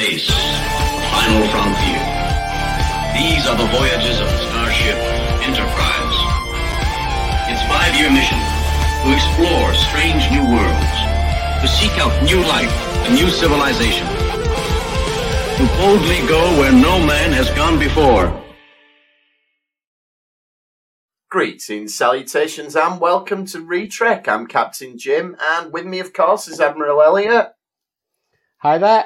space, final frontier. These are the voyages of the Starship Enterprise. Its five-year mission to explore strange new worlds, to seek out new life and new civilization, to boldly go where no man has gone before. Greetings, salutations, and welcome to Retrek. I'm Captain Jim, and with me, of course, is Admiral Elliot. Hi there.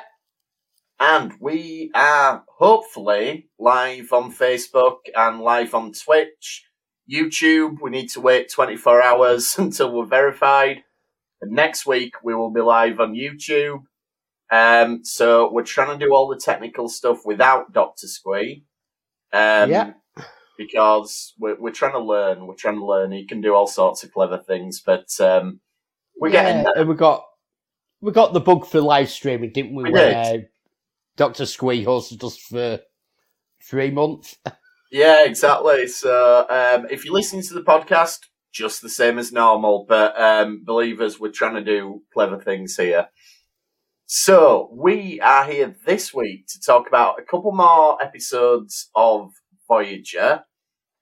And we are hopefully live on Facebook and live on Twitch, YouTube. We need to wait 24 hours until we're verified. And next week, we will be live on YouTube. Um, so we're trying to do all the technical stuff without Dr. Squee. Um, Yeah. Because we're, we're trying to learn. We're trying to learn. He can do all sorts of clever things, but um, we're getting there. and we got we got the bug for live streaming, didn't we? We when, did. Uh, Doctor Squee hosted us for three months. Yeah, exactly. So um, if you're listening to the podcast, just the same as normal, but um, believe us, we're trying to do clever things here. So we are here this week to talk about a couple more episodes of Voyager.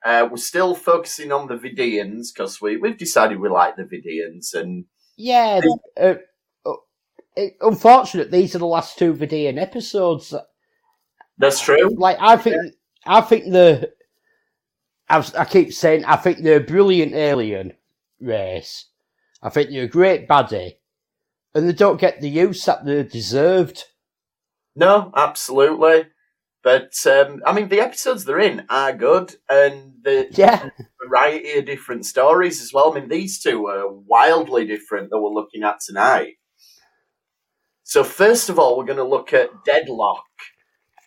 Uh, we're still focusing on the Vidians because we, we've decided we like the Vidians and Yeah. Uh, it, unfortunate, these are the last two Vidian episodes. that's true. Like I think, I think the. I've, I keep saying I think they're a brilliant alien race. I think they're a great baddie, and they don't get the use that they deserved. No, absolutely. But um, I mean, the episodes they're in are good, and the Yeah. variety of different stories as well. I mean, these two are wildly different that we're looking at tonight. So, first of all, we're going to look at Deadlock,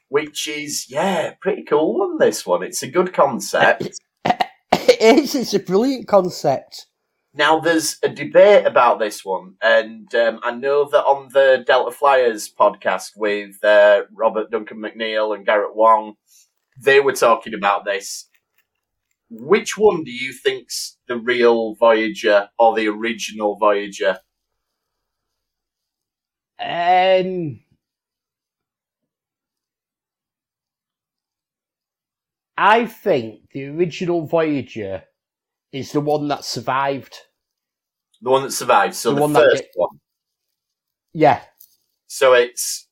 which is, yeah, pretty cool one, this one. It's a good concept. It is. It's a brilliant concept. Now, there's a debate about this one, and um, I know that on the Delta Flyers podcast with uh, Robert Duncan McNeil and Garrett Wong, they were talking about this. Which one do you think's the real Voyager or the original Voyager? Um, I think the original Voyager is the one that survived. The one that survived. So The the, one first get- one. Yeah, So it's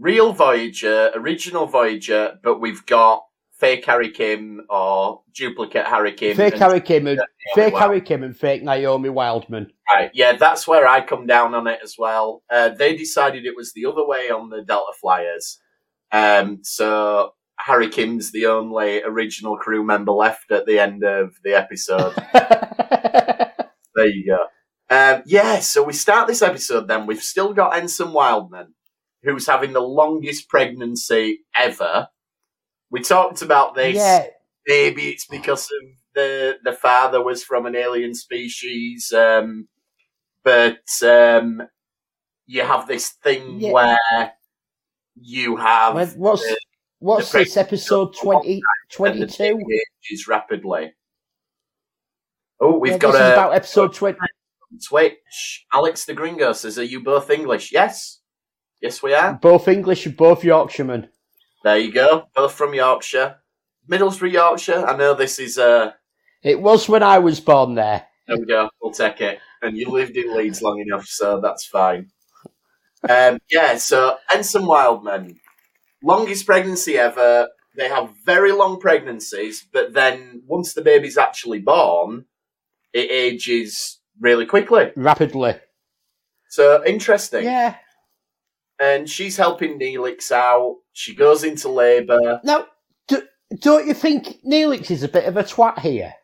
real Voyager, original Voyager, but we've got fake Harry Kim or duplicate Harry Kim. fake Harry Kim and fake Wildman. Harry Kim and fake Naomi Wildman. Right, yeah, that's where I come down on it as well. Uh, they decided it was the other way on the Delta Flyers. Um, so Harry Kim's the only original crew member left at the end of the episode. there you go. Um, yeah, so we start this episode then. We've still got Ensign Wildman, who's having the longest pregnancy ever. We talked about this. yeah, Maybe it's because of the the father was from an alien species, um, but um, you have this thing Yeah. where you have what's the- what's the this episode 20, and the 22? baby rapidly. Oh, we've Yeah, got this is a about episode twenty. Twitch. Alex the Gringo says, "Are you both English?" Yes, yes, we are. Both English both Yorkshiremen. There you go. Both from Yorkshire, Middlesbrough, Yorkshire. I know this is. Uh, It was when I was born there. there we go. We'll take it. And you lived in Leeds long enough, so that's fine. Um, yeah. So Ensign Wildman, longest pregnancy ever. They have very long pregnancies, but then once the baby's actually born, it ages really quickly. Rapidly. So interesting. Yeah. and she's helping Neelix out. She goes into labour. Now, do, don't you think Neelix is a bit of a twat here?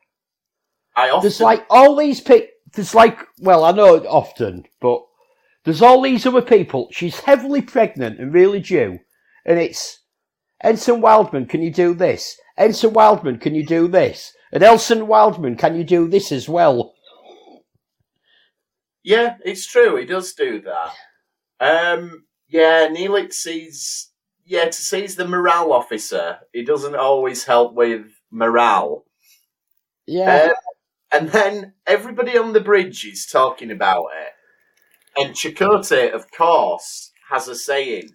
I often There's like all these people. There's like, well, I know it often, but there's all these other people. She's heavily pregnant and really due, and it's Ensign Wildman. Can you do this? Ensign Wildman, can you do this? And Ensign Wildman, can you do this as well? yeah, it's true. He does do that. Um, yeah, Neelix sees. Yeah, to say he's the morale officer, he doesn't always help with morale. Yeah, Um, and then everybody on the bridge is talking about it. And Chakotay, of course, has a saying.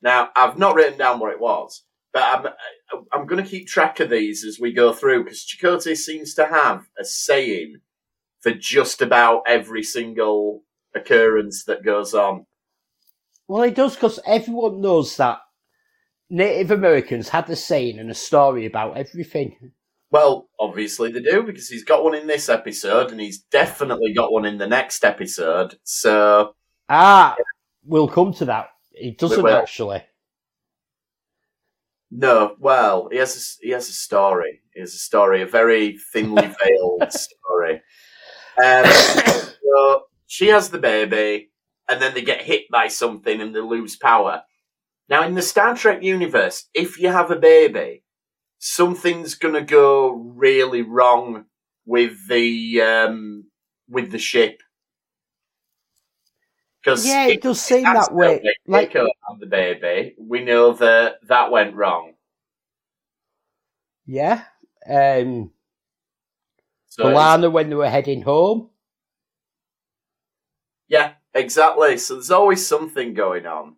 Now, I've not written down what it was, but I'm I'm going to keep track of these as we go through because Chakotay seems to have a saying for just about every single occurrence that goes on. Well, it does because everyone knows that Native Americans had a saying and a story about everything. Well, obviously they do because he's got one in this episode and he's definitely got one in the next episode. So Ah, we'll come to that. He doesn't actually. no, well, he has a, he has a story. He has a story, a very thinly veiled story. Um, so she has the baby, and then they get hit by something and they lose power. Now, in the Star Trek universe, if you have a baby, something's gonna go really wrong with the um, with the ship. Because Yeah, it does seem that way. Like, Like the baby, we know that that went wrong. yeah. Um, So B'Elanna when they were heading home. Yeah, exactly. So there's always something going on.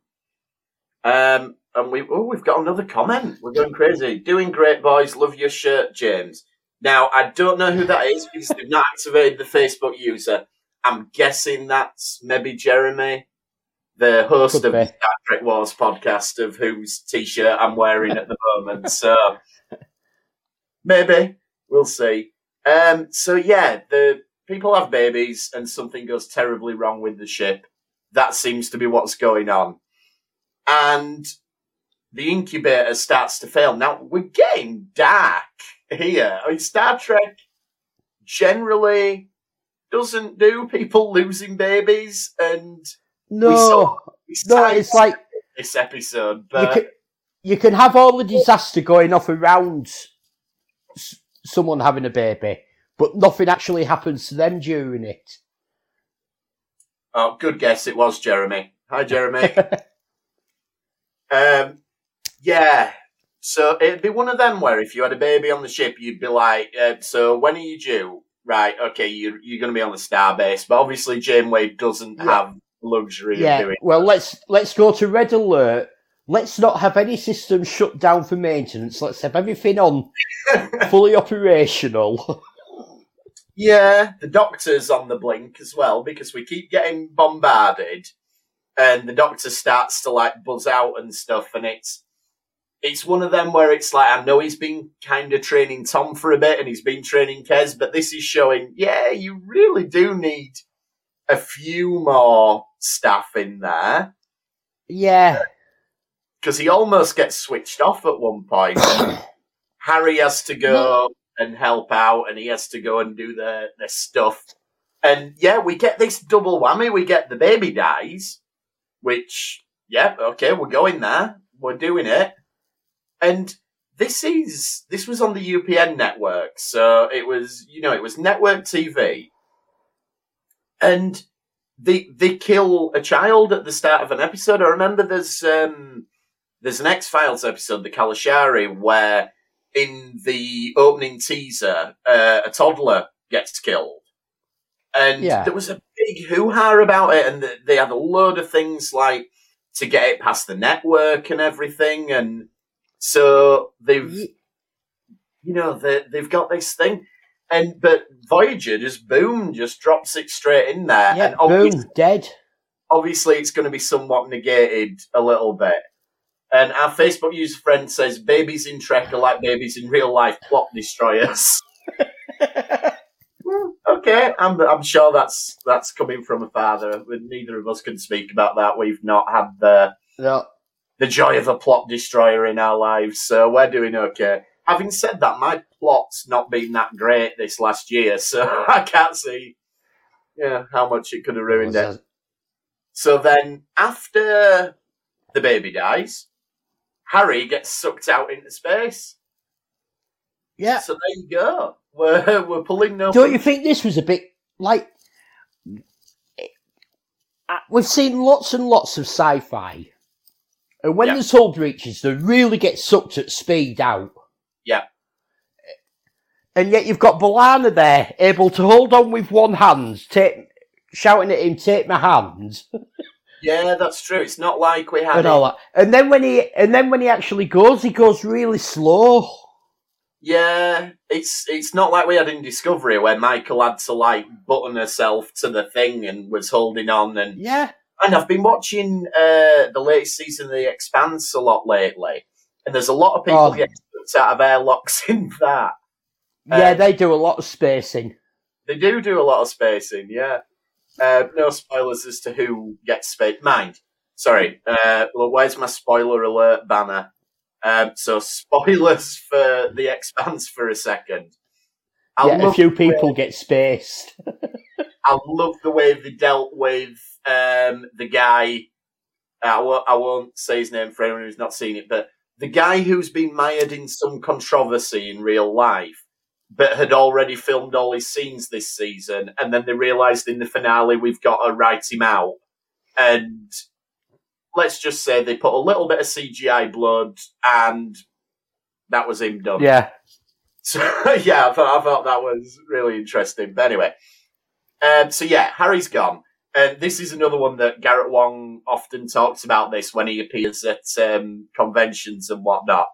Um, and we oh, we've got another comment. We're going crazy. Doing great, boys. Love your shirt, James. Now I don't know who that is because they've not activated the Facebook user. I'm guessing that's maybe Jeremy, the host Could of be. Star Trek Wars podcast, of whose t-shirt I'm wearing at the moment. So maybe we'll see. Um, so yeah, the people have babies and something goes terribly wrong with the ship. That seems to be what's going on. And the incubator starts to fail. Now, we're getting dark here. I mean, Star Trek generally doesn't do people losing babies, and No, saw- we no, it's like this episode, you but can you can have all the disaster going off around someone having a baby, but nothing actually happens to them during it. oh, good guess. It was Jeremy. Hi, Jeremy. Um, yeah. So it'd be one of them where if you had a baby on the ship, you'd be like, uh, "So when are you due?" Right. Okay. You're you're going to be on the starbase, but obviously Janeway doesn't Yeah. have luxury of yeah. doing. Well, let's let's go to red alert. Let's not have any systems shut down for maintenance. Let's have everything on fully operational. Yeah, the doctor's on the blink as well because we keep getting bombarded, and the doctor starts to like buzz out and stuff, and it's it's one of them where it's like I know he's been kind of training Tom for a bit, and he's been training Kes, but this is showing, yeah, you really do need a few more staff in there yeah. because he almost gets switched off at one point. Harry has to go and help out, and he has to go and do the the stuff. And yeah, we get this double whammy. We get the baby dies, which yeah, okay, we're going there. We're doing it. And this is this was on the UPN network, so it was you know it was network TV, and they they kill a child at the start of an episode. I remember there's um there's an X Files episode, the Calusari, where in the opening teaser uh, a toddler gets killed, and Yeah. there was a big hoo ha about it, and they had a load of things like to get it past the network and everything, and so they've you know they they've got this thing. And but Voyager just boom, just drops it straight in there, Yeah. and obviously, Boom. Dead. obviously it's going to be somewhat negated a little bit. And our Facebook user friend says babies in Trek are like babies in real life plot destroyers. Hmm, okay, I'm, I'm sure that's that's coming from a father. Neither of us can speak about that. We've not had the No. the joy of a plot destroyer in our lives, so we're doing okay. Having said that, my plot's not been that great this last year, so I can't see yeah, how much it could have ruined it. So then, after the baby dies, Harry gets sucked out into space. Yeah. So there you go. We're, we're pulling no. Don't you think this was a bit like? We've seen lots and lots of sci-fi, and when Yeah. the soul breaches, they really get sucked at speed out. Yeah. And yet you've got B'Elanna there, able to hold on with one hand, take, shouting at him, "Take my hand," Yeah, that's true. It's not like we had and it- all that. And then when he and then when he actually goes, he goes really slow. Yeah, it's it's not like we had in Discovery where Michael had to like button herself to the thing and was holding on and Yeah, and I've been watching uh, the latest season of The Expanse a lot lately, and there's a lot of people Oh. getting out of airlocks in that. yeah, Uh, they do a lot of spacing. They do do a lot of spacing, yeah. Uh, no spoilers as to who gets spaced. Mind, sorry. Uh, look, where's my spoiler alert banner? Um, so spoilers for The Expanse for a second. I yeah, a few the way- people get spaced. I love the way they dealt with um, the guy. I won't, I won't say his name for anyone who's not seen it, but the guy who's been mired in some controversy in real life, but had already filmed all his scenes this season, and then they realised in the finale we've got to write him out. And let's just say they put a little bit of CGI blood, and that was him done. Yeah, So yeah, I thought I thought that was really interesting. But anyway, um, so yeah, Harry's gone, and this is another one that Garrett Wong often talks about. This when he appears at um, conventions and whatnot,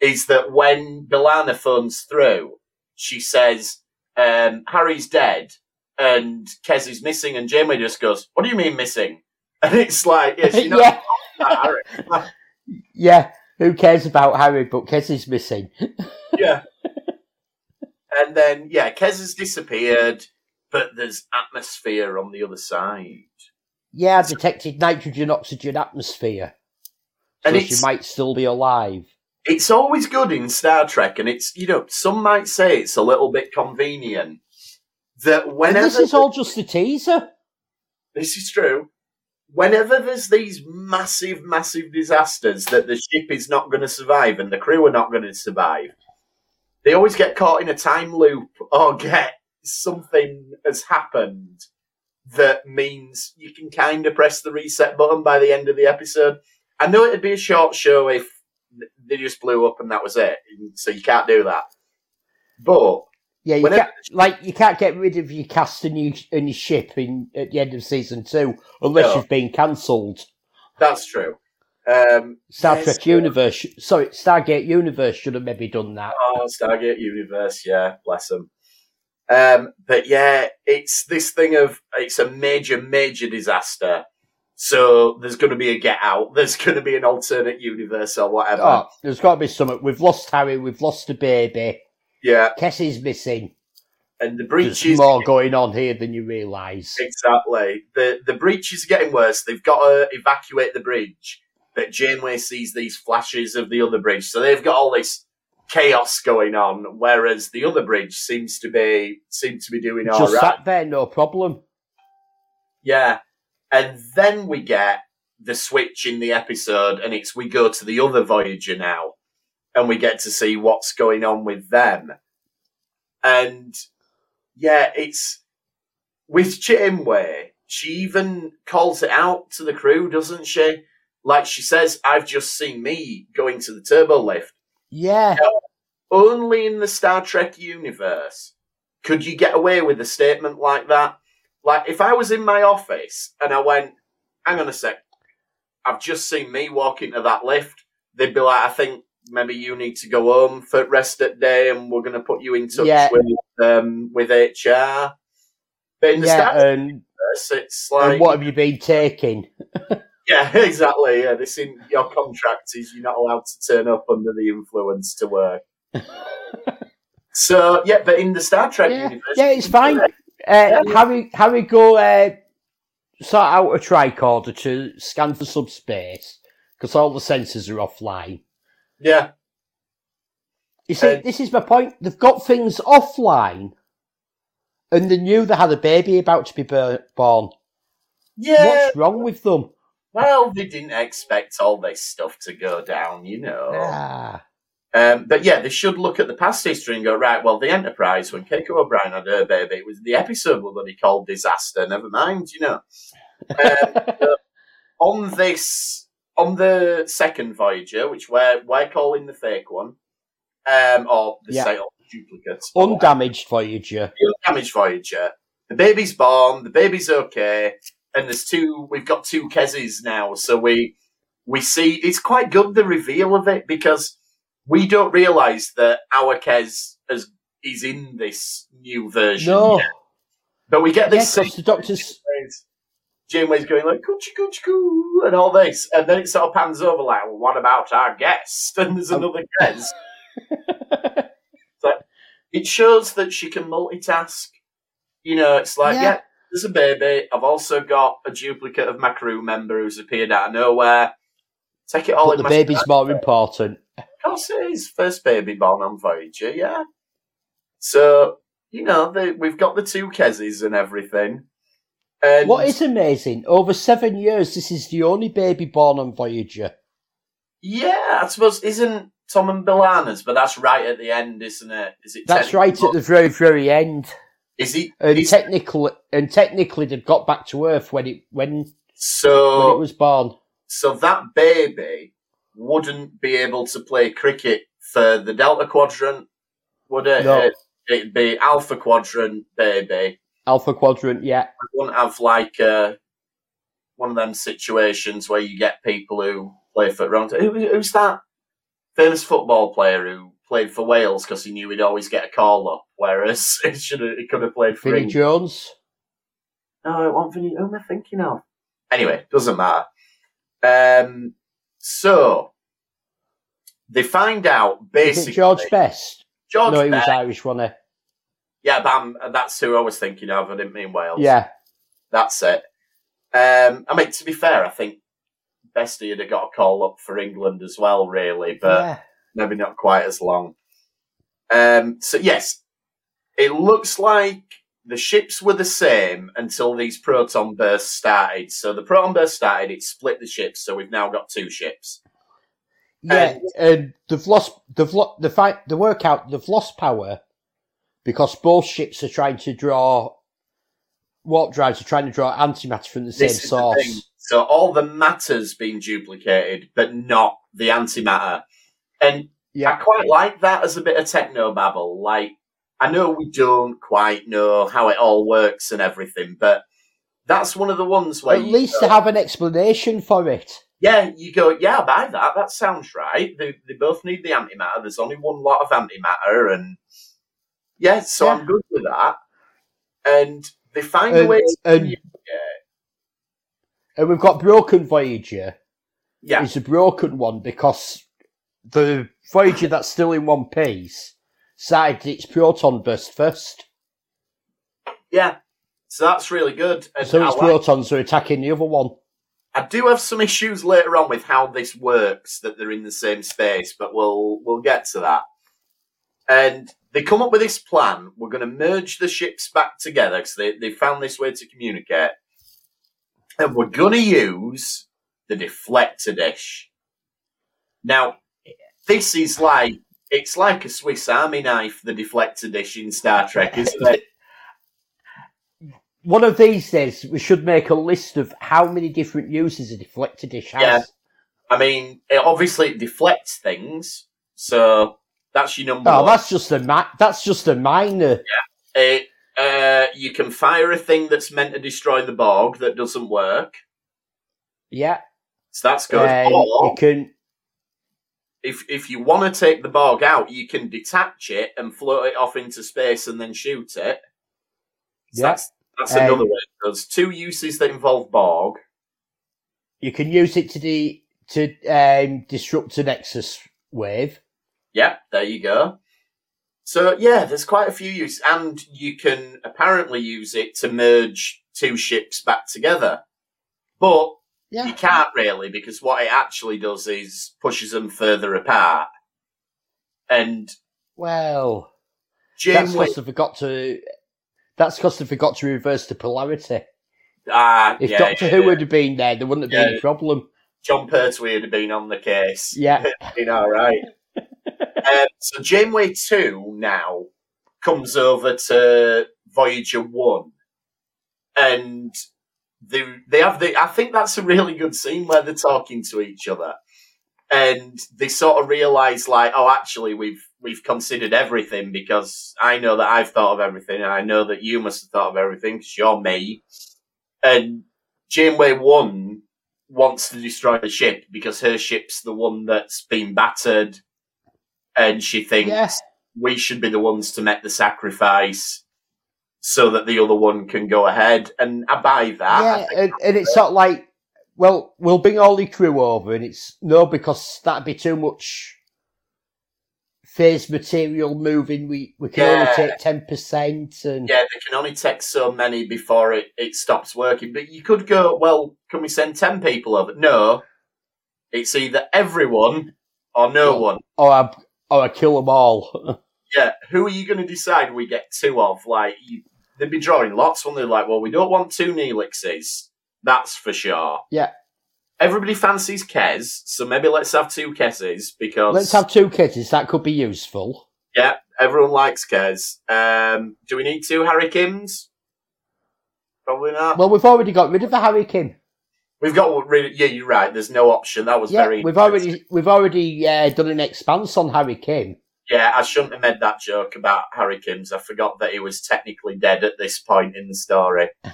is that when B'Elanna phones through, she says um, Harry's dead and Kes is missing, and Jamie just goes, "What do you mean missing?" And it's like, yeah, she knows yeah, Harry. yeah. Who cares about Harry? But Kes is missing. yeah. And then, yeah, Kes has disappeared, but there's atmosphere on the other side. Yeah, I detected nitrogen oxygen atmosphere, so And she might still be alive. It's always good in Star Trek, and it's, you know, some might say it's a little bit convenient that And whenever. this is all just a teaser. this is true. Whenever there's these massive, massive disasters that the ship is not going to survive and the crew are not going to survive, they always get caught in a time loop or get something has happened that means you can kind of press the reset button by the end of the episode. I know it'd be a short show if they just blew up and that was it, so you can't do that. But Yeah, you Whenever- can't like you can't get rid of your cast and your, and your ship in at the end of season two unless No. you've been cancelled. that's true. Um, Star Yes. Trek Universe, sorry, Stargate Universe should have maybe done that. Oh, Stargate Universe, yeah, bless them. Um, but yeah, it's this thing of it's a major, major disaster. So there's going to be a get out. There's going to be an alternate universe or whatever. Oh, there's got to be something. We've lost Harry. We've lost a baby. Yeah, Kessie's missing. and the There's breaches more going on here than you realise. exactly the the breach is getting worse. They've got to evacuate the bridge, but Janeway sees these flashes of the other bridge, so they've got all this chaos going on. Whereas the other bridge seems to be seems to be doing all right. Just sat there, no problem. Yeah. And then we get the switch in the episode, and it's we go to the other Voyager now, and we get to see what's going on with them. And yeah, it's with Chittenway, she even calls it out to the crew, doesn't she? Like she says, I've just seen me going to the turbo lift. Yeah, Only in the Star Trek universe could you get away with a statement like that. Like, if I was in my office and I went, hang on a sec, I've just seen me walk into that lift, they'd be like, I think maybe you need to go home for rest at day and we're going to put you in touch Yeah. with, um, with HR. But in the Star yeah. Universe, it's like, what have you been taking? yeah, exactly. Yeah, this in your contract is you're not allowed to turn up under the influence to work. so yeah, but in the Star Trek Yeah, universe, yeah, it's fine. Uh, Harry, Harry, go uh, sort out a tricorder to scan for subspace because all the sensors are offline. Yeah, You see, Uh, this is my point. They've got things offline, and they knew they had a baby about to be born. yeah. What's wrong with them? Well, they didn't expect all this stuff to go down, you know. Ah, Um, but yeah, they should look at the past history and go, right, well, the Enterprise, when Keiko O'Brien had her baby, it was the episode was bloody called Disaster. Never mind, you know. Um, on this, on the second Voyager, which we're, we're calling the fake one, um, or the Yeah. sale whatever, undamaged Voyager. the undamaged Voyager, the baby's born, the baby's okay, and there's two. We've got two Kezzes now, so we we see it's quite good the reveal of it because we don't realise that our Kes is is in this new version. No. yet. but we get Yeah, this. 'cause the doctor's. Janeway's going like coochie coochie coo and all this, and then it sort of pans over like, well, what about our guest? And there's Um, another Kes. it shows that she can multitask. You know, it's like, Yeah. yeah. there's a baby. I've also got a duplicate of my crew member who's appeared out of nowhere. Take it all But in the my baby's more important. Of course it is. First baby born on Voyager, yeah. So, you know, they, we've got the two Kezzes and everything. And What is amazing, over seven years, this is the only baby born on Voyager. Yeah, I suppose, isn't Tom and B'Elanna's, but that's right at the end, isn't it? Is it That's right at the very, very end. Is he? And is- technically, and technically, they've got back to Earth when it when when so, it was born. so that baby wouldn't be able to play cricket for the Delta Quadrant, would it? No. It, it'd be Alpha Quadrant baby. Alpha Quadrant, yeah. I wouldn't have like uh, one of them situations where you get people who play for wrong. Who, who's that famous football player who played for Wales because he knew he'd always get a call up, whereas it should have, he could have played for Vinnie. Jones. No, it wasn't Vinny. Who am I thinking of? Anyway, doesn't matter. Um, so they find out basically George Best? George no, he was Irish, wasn't he? Yeah, but that's who I was thinking of. I didn't mean Wales. Yeah. that's it. Um, I mean, to be fair, I think Bestie would have got a call up for England as well, really, but yeah. maybe not quite as long. Um, so yes, it looks like the ships were the same until these proton bursts started. So the proton burst started, it split the ships, so we've now got two ships. Yeah, and they've lost, they've lo- the fight, the workout, they've lost power because both ships are trying to draw, warp drives are trying to draw antimatter from the same This is the source. So all the matter's been duplicated, but not the antimatter. And Yeah. I quite like that as a bit of techno babble. Like, I know we don't quite know how it all works and everything, but that's one of the ones where At least go, to have an explanation for it. yeah, you go, yeah, I buy that. That sounds right. They, they both need the antimatter. There's only one lot of antimatter, and yeah, so Yeah. I'm good with that. And they find a And, way. To, and, and we've got Broken Voyager. yeah, It's a broken one because the Voyager that's still in one piece started its proton burst first. yeah. So that's really good. And So its like- protons are attacking the other one. I do have some issues later on with how this works that they're in the same space, but we'll we'll get to that. And they come up with this plan. We're going to merge the ships back together because they they found this way to communicate, and we're going to use the deflector dish. Now, this is like it's like a Swiss Army knife. The deflector dish in Star Trek, isn't it? One of these days, we should make a list of how many different uses a deflector dish has. Yeah. I mean, it obviously it deflects things, so that's your number Oh, one. that's just a mi- that's just a minor. Yeah. It, uh, you can fire a thing that's meant to destroy the Borg that doesn't work, Yeah, so that's good. Or you can. If if you want to take the Borg out, you can detach it and float it off into space and then shoot it. So Yeah. That's that's Um, another way. There's two uses that involve Borg. You can use it to de- to um, disrupt a nexus wave. Yeah, there you go. So yeah, there's quite a few uses, and you can apparently use it to merge two ships back together. But you can't really because what it actually does is pushes them further apart. And well, that's Janeway, because they forgot to. That's because they forgot to reverse the polarity. ah, If yeah, Doctor yeah, Who would have been there, there wouldn't have been Yeah. a problem. Jon Pertwee would have been on the case. Yeah, been all right. um, so Janeway two now comes over to Voyager one, and they they have the. I think that's a really good scene where they're talking to each other, and they sort of realize like, oh, actually, we've we've considered everything because I know that I've thought of everything, and I know that you must have thought of everything because you're me, and. Janeway One wants to destroy the ship because her ship's the one that's been battered, and she thinks Yeah. we should be the ones to make the sacrifice so that the other one can go ahead. And I buy that. Yeah, and, and it's sort of like, well, we'll bring all the crew over, and it's no because that'd be too much phase material moving. We we can only take ten percent, and yeah, they can only take so many before it, it stops working. But you could go, well, can we send 10 people over? No. It's either everyone or no one. or I or I kill them all. Yeah, who are you going to decide we get two of? Like, you, they'd be drawing lots when they're like, well, we don't want two Neelixes. That's for sure. Yeah. Everybody fancies Kes, so maybe let's have two Kezes because Let's have two kittens. That could be useful. yeah, everyone likes Kes. Um, do we need two Harry Kims? Probably not. Well, we've already got rid of the Harry Kim. We've got really, yeah, you're right. There's no option. That was Yeah, very. we've already we've already uh, done an expanse on Harry Kim. Yeah, I shouldn't have made that joke about Harry Kims. I forgot that he was technically dead at this point in the story.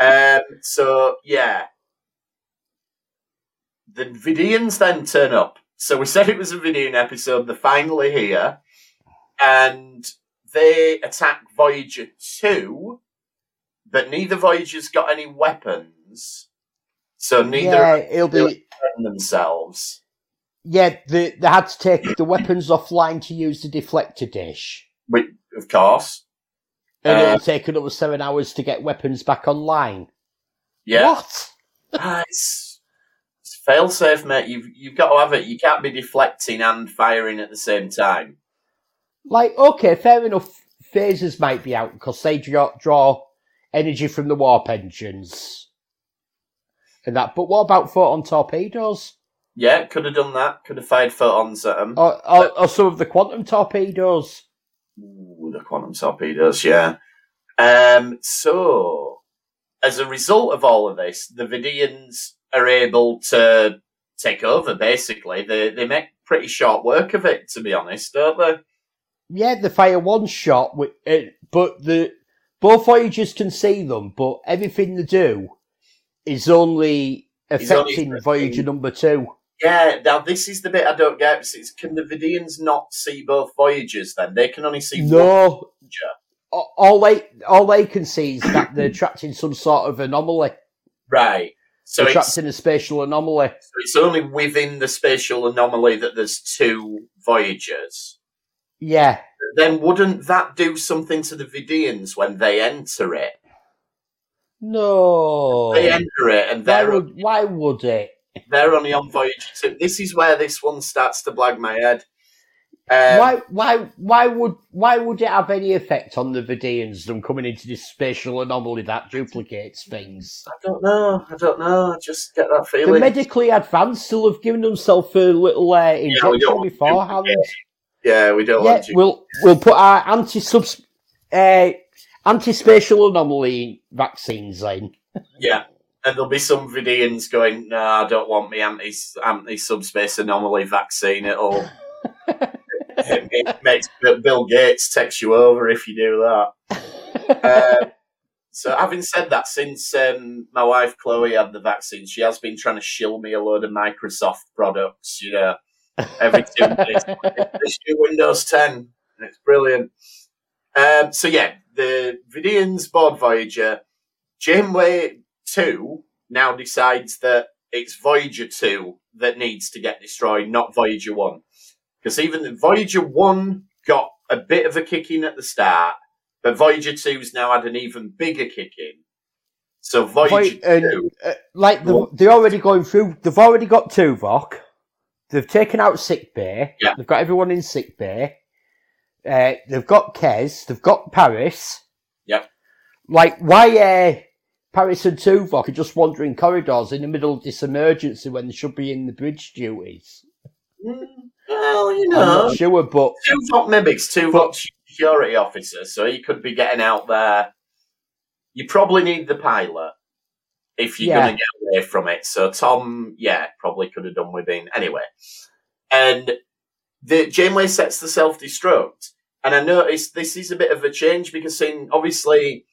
um, so yeah, the Vidians then turn up. So we said it was a Vidian episode. They're finally here, and they attack Voyager two, but neither Voyager's got any weapons. So neither yeah, it'll be. defend themselves. Yeah, they, they had to take the weapons offline to use the deflector dish. Which, of course, And Uh, it'll take another seven hours to get weapons back online. yeah. What? Ah, it's, it's fail safe, mate. You've you've got to have it. You can't be deflecting and firing at the same time. Like, okay, fair enough. Phasers might be out because they draw, draw energy from the warp engines and that. But what about photon torpedoes Yeah, could have done that. Could have fired photons at them. or, or, or some of the quantum torpedoes? Ooh, the quantum torpedoes. Yeah. Um. So, as a result of all of this, the Vidians are able to take over. Basically, they they make pretty short work of it. To be honest, don't they? Yeah, they fire one shot, with it, but the both Voyagers can see them, but everything they do is only only affecting affecting- Voyager number two. Yeah, now this is the bit I don't get. Can the Vidians not see both Voyagers then? They can only see one No, Voyager. a- all they all they can see is that they're trapped in some sort of anomaly. Right. So they're trapped in a spatial anomaly. so it's only within the spatial anomaly that there's two Voyagers. Yeah, Then wouldn't that do something to the Vidians when they enter it? no. They enter it and Why they're, would why would it? They're only on Voyager 2. This is where this one starts to blag my head. Um, why why why would why would it have any effect on the Vidians them coming into this spatial anomaly that duplicates things? I don't know. I don't know. I just get that feeling. The medically advanced still have given themselves a little uh, injection want beforehand. yeah, we don't Yeah, want to. we'll we'll put our anti sub uh, anti spatial anomaly vaccines in. Yeah. And there'll be some Vidians going, no, I don't want me anti anti subspace anomaly vaccine. It'll it, it makes Bill- Gates text you over if you do that. Um, so, having said that, since um, my wife Chloe had the vaccine, she has been trying to shill me a load of Microsoft products. You know, every two minutes, this new Windows 10. and It's brilliant. Um, so yeah, the Vidians board Voyager, Janeway 2 now decides that it's Voyager 2 that needs to get destroyed, not Voyager 1. Because even the Voyager 1 got a bit of a kick in at the start, but Voyager 2's now had an even bigger kick in. So Voyager Voy- and, 2, uh, like the, they're already going through. They've already got Tuvok. They've taken out sick bay. Yeah. They've got everyone in sick bay. Uh, they've got Kes. They've got Paris. Yep. Like why? Paris and Tuvok are just wandering corridors in the middle of this emergency when they should be in the bridge duties. Well, you know, I'm sure, but Tuvok mimics Tuvok's security officer, so he could be getting out there. You probably need the pilot if you're Yeah. going to get away from it. So Tom, yeah, probably could have done with him anyway. And the Janeway sets the self destruct, and I noticed this is a bit of a change because in obviously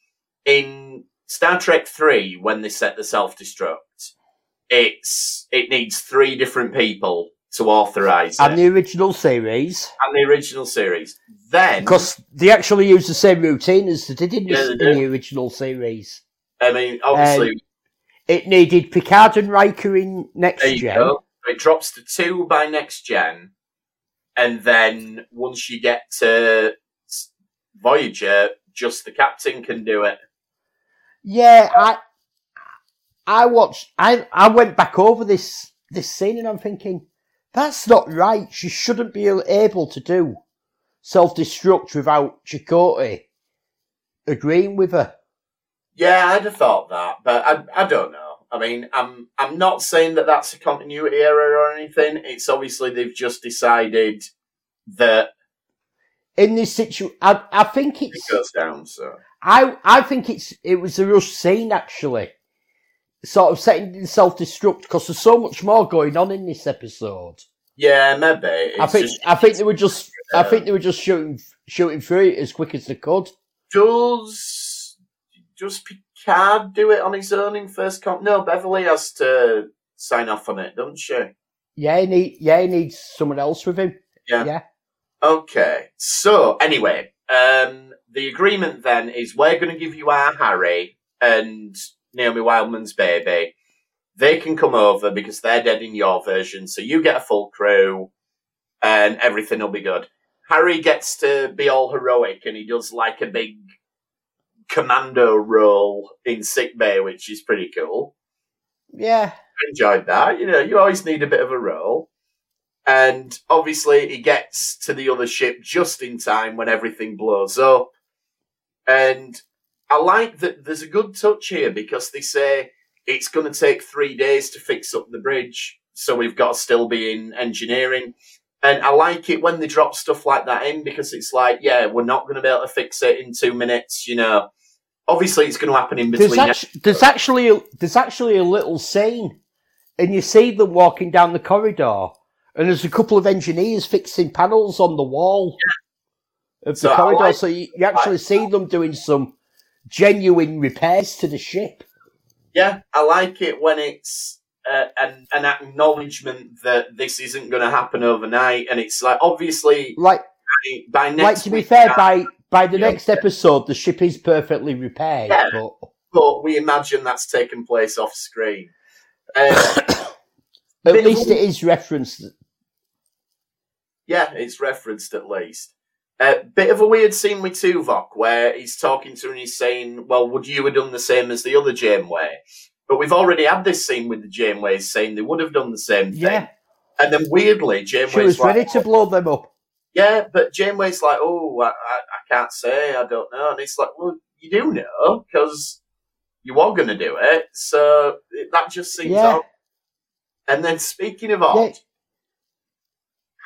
in Star Trek Three, when they set the self destruct, it's it needs three different people to authorize And it, the original series, and the original series. Then, because they actually use the same routine as they did in, the, Yeah, they in the original series. I mean, obviously, Um, It needed Picard and Riker in next gen. go. It drops to two by next gen, and then once you get to Voyager, just the captain can do it. Yeah, I I watched I I went back over this this scene and I'm thinking that's not right. She shouldn't be able to do self destruct without Chakotay agreeing with her. Yeah, I'd have thought that, but I, I don't know. I mean, I'm I'm not saying that that's a continuity error or anything. It's obviously they've just decided that In this situation, I I think it it's goes down. So I I think it's it was a rush scene actually, sort of setting in self destruct because there's so much more going on in this episode. yeah, maybe. I think just- I think they were just I uh, think they were just shooting shooting through it as quick as they could. does does Picard do it on his own in first comp? No, Beverly has to sign off on it, doesn't she? Yeah, he need, yeah, he needs someone else with him. Yeah. Yeah. Okay. So anyway, um, the agreement then is we're going to give you our Harry and Naomi Wildman's baby. They can come over because they're dead in your version, so you get a full crew, and everything will be good. Harry gets to be all heroic, and he does like a big commando role in sick bay, which is pretty cool Yeah. enjoyed that. You know, you always need a bit of a role. And obviously, he gets to the other ship just in time when everything blows up. And I like that there's a good touch here because they say it's going to take three days to fix up the bridge. So we've got to still be in engineering. And I like it when they drop stuff like that in because it's like, yeah, we're not going to be able to fix it in two minutes, you know. Obviously, it's going to happen in There's, between. actu- there's actually a, there's actually a little scene, and you see them walking down the corridor, and there's a couple of engineers fixing panels on the wall of the I corridor. like- so you, you actually see them doing some genuine repairs to the ship. yeah, I like it when it's uh, an an acknowledgement that this isn't going to happen overnight, and it's like obviously Like, by next. like to be fair, by by the Yeah. next episode, the ship is perfectly repaired. Yeah. But but we imagine that's taken place off screen. Uh, at of least it is referenced. Yeah, it's referenced at least. A bit of a weird scene with Tuvok where he's talking to her and he's saying, "Well, would you have done the same as the other Janeway?" But we've already had this scene with the Janeways saying they would have done the same thing. Yeah, And then weirdly, Janeway's she was like, ready to oh, blow them up. Yeah, but Janeway's like, oh, I, I, I can't say, I don't know. And it's like, well, you do know, because you are going to do it. So it, that just seems Yeah. odd. And then speaking of odd, Yeah.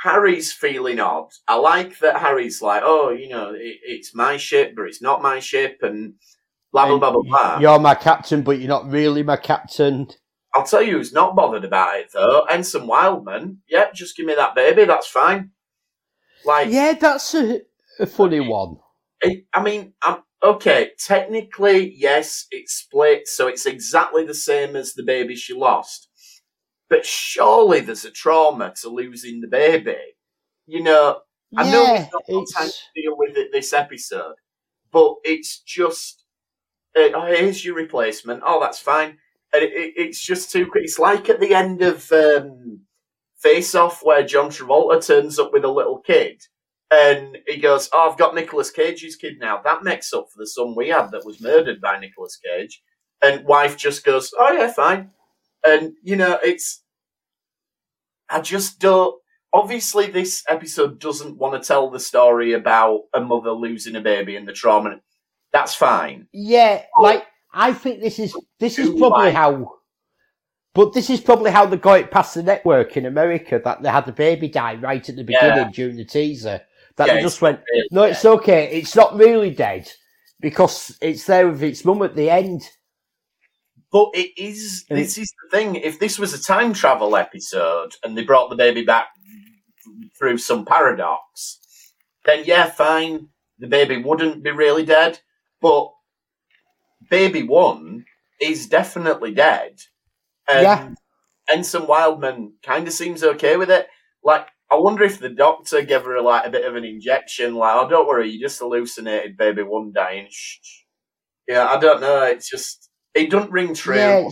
Harry's feeling odd. I like that Harry's like, oh, you know, it, it's my ship, but it's not my ship, and blah, blah, blah, blah, blah. You're my captain, but you're not really my captain. I'll tell you who's not bothered about it, though. Ensign Wildman. Yep, just give me that baby, that's fine. Like, Yeah, that's a, a funny one. I I mean, I'm, okay, technically, yes, it's split, so it's exactly the same as the baby she lost. But surely there's a trauma to losing the baby. You know, I know yeah, we've not got time to deal with it this episode, but it's just, uh, oh, here's your replacement. Oh, that's fine. And it, it, it's just too quick. It's like at the end of um, Face Off where John Travolta turns up with a little kid and he goes, Oh, I've got Nicolas Cage's kid now. That makes up for the son we had that was murdered by Nicolas Cage. And wife just goes, Oh, yeah, fine. And, you know, it's. I just don't. Obviously, this episode doesn't want to tell the story about a mother losing a baby and the trauma. That's fine. yeah, like I think this is this is probably how, but this is probably how they got it past the network in America that they had the baby die right at the Yeah. beginning during the teaser. That Yeah, they just went, no, it's okay, it's not really dead because it's there with its mum at the end. But it is. And This is the thing. If this was a time travel episode and they brought the baby back through some paradox, then yeah, fine. The baby wouldn't be really dead. But baby one is definitely dead. And Yeah. Ensign Wildman kind of seems okay with it. Like, I wonder if the doctor gave her like a bit of an injection, like, oh, don't worry, you just hallucinated baby one dying. Shh. shh." Yeah, I don't know. It's just, it doesn't ring true. Yeah,